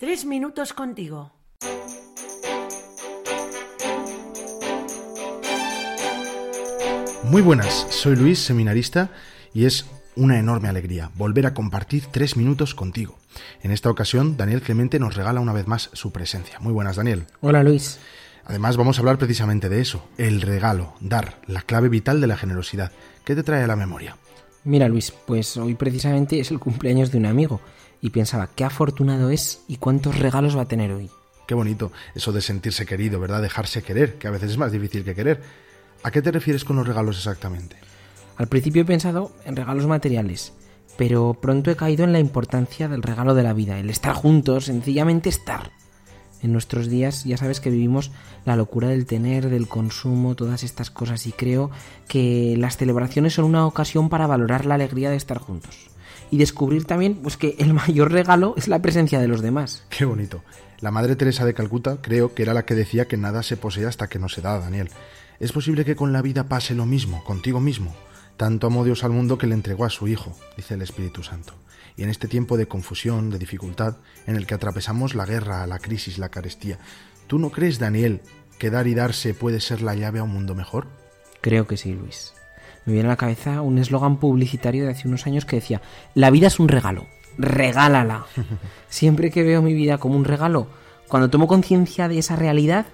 Tres minutos contigo. Muy buenas, soy Luis, seminarista, y es una enorme alegría volver a compartir tres minutos contigo. En esta ocasión, Daniel Clemente nos regala una vez más su presencia. Muy buenas, Daniel. Hola, Luis. Además, vamos a hablar precisamente de eso, el regalo, dar, la clave vital de la generosidad. ¿Qué te trae a la memoria? Mira, Luis, pues hoy precisamente es el cumpleaños de un amigo y pensaba qué afortunado es y cuántos regalos va a tener hoy. Qué bonito eso de sentirse querido, ¿verdad? Dejarse querer, que a veces es más difícil que querer. ¿A qué te refieres con los regalos exactamente? Al principio he pensado en regalos materiales, pero pronto he caído en la importancia del regalo de la vida, el estar juntos, sencillamente estar. En nuestros días ya sabes que vivimos la locura del tener, del consumo, todas estas cosas y creo que las celebraciones son una ocasión para valorar la alegría de estar juntos y descubrir también pues que el mayor regalo es la presencia de los demás. Qué bonito. La Madre Teresa de Calcuta creo que era la que decía que nada se posee hasta que no se da, Daniel. Es posible que con la vida pase lo mismo, contigo mismo. Tanto amó Dios al mundo que le entregó a su Hijo, dice el Espíritu Santo. Y en este tiempo de confusión, de dificultad, en el que atravesamos la guerra, la crisis, la carestía, ¿tú no crees, Daniel, que dar y darse puede ser la llave a un mundo mejor? Creo que sí, Luis. Me viene a la cabeza un eslogan publicitario de hace unos años que decía, la vida es un regalo, regálala. Siempre que veo mi vida como un regalo, cuando tomo conciencia de esa realidad,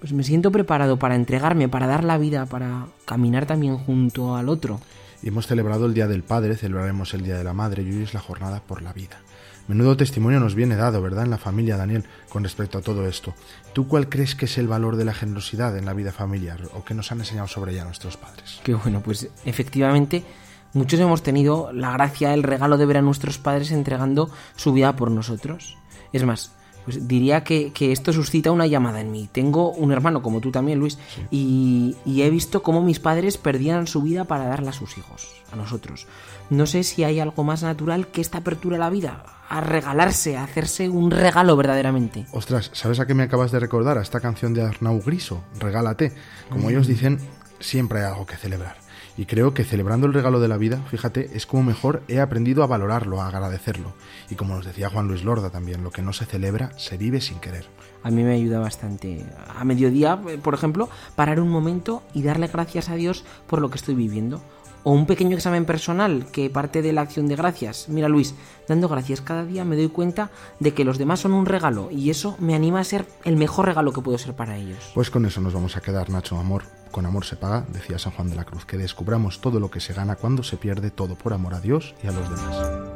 pues me siento preparado para entregarme, para dar la vida, para caminar también junto al otro. Y hemos celebrado el Día del Padre, celebraremos el Día de la Madre y hoy es la jornada por la vida. Menudo testimonio nos viene dado, ¿verdad?, en la familia, Daniel, con respecto a todo esto. ¿Tú cuál crees que es el valor de la generosidad en la vida familiar o qué nos han enseñado sobre ella nuestros padres? Qué bueno, pues efectivamente muchos hemos tenido la gracia, el regalo de ver a nuestros padres entregando su vida por nosotros. Es más, pues diría que, esto suscita una llamada en mí. Tengo un hermano como tú también, Luis, y, y, he visto cómo mis padres perdían su vida para darla a sus hijos, a nosotros. No sé si hay algo más natural que esta apertura a la vida, a regalarse, a hacerse un regalo verdaderamente. Ostras, ¿sabes a qué me acabas de recordar? A esta canción de Arnau Griso, Regálate. Como ellos dicen, siempre hay algo que celebrar. Y creo que celebrando el regalo de la vida, fíjate, es como mejor he aprendido a valorarlo, a agradecerlo. Y como nos decía Juan Luis Lorda también, lo que no se celebra se vive sin querer. A mí me ayuda bastante. A mediodía, por ejemplo, parar un momento y darle gracias a Dios por lo que estoy viviendo. O un pequeño examen personal que parte de la acción de gracias. Mira Luis, dando gracias cada día me doy cuenta de que los demás son un regalo y eso me anima a ser el mejor regalo que puedo ser para ellos. Pues con eso nos vamos a quedar, Nacho, amor. Con amor se paga, decía San Juan de la Cruz, que descubramos todo lo que se gana cuando se pierde todo por amor a Dios y a los demás.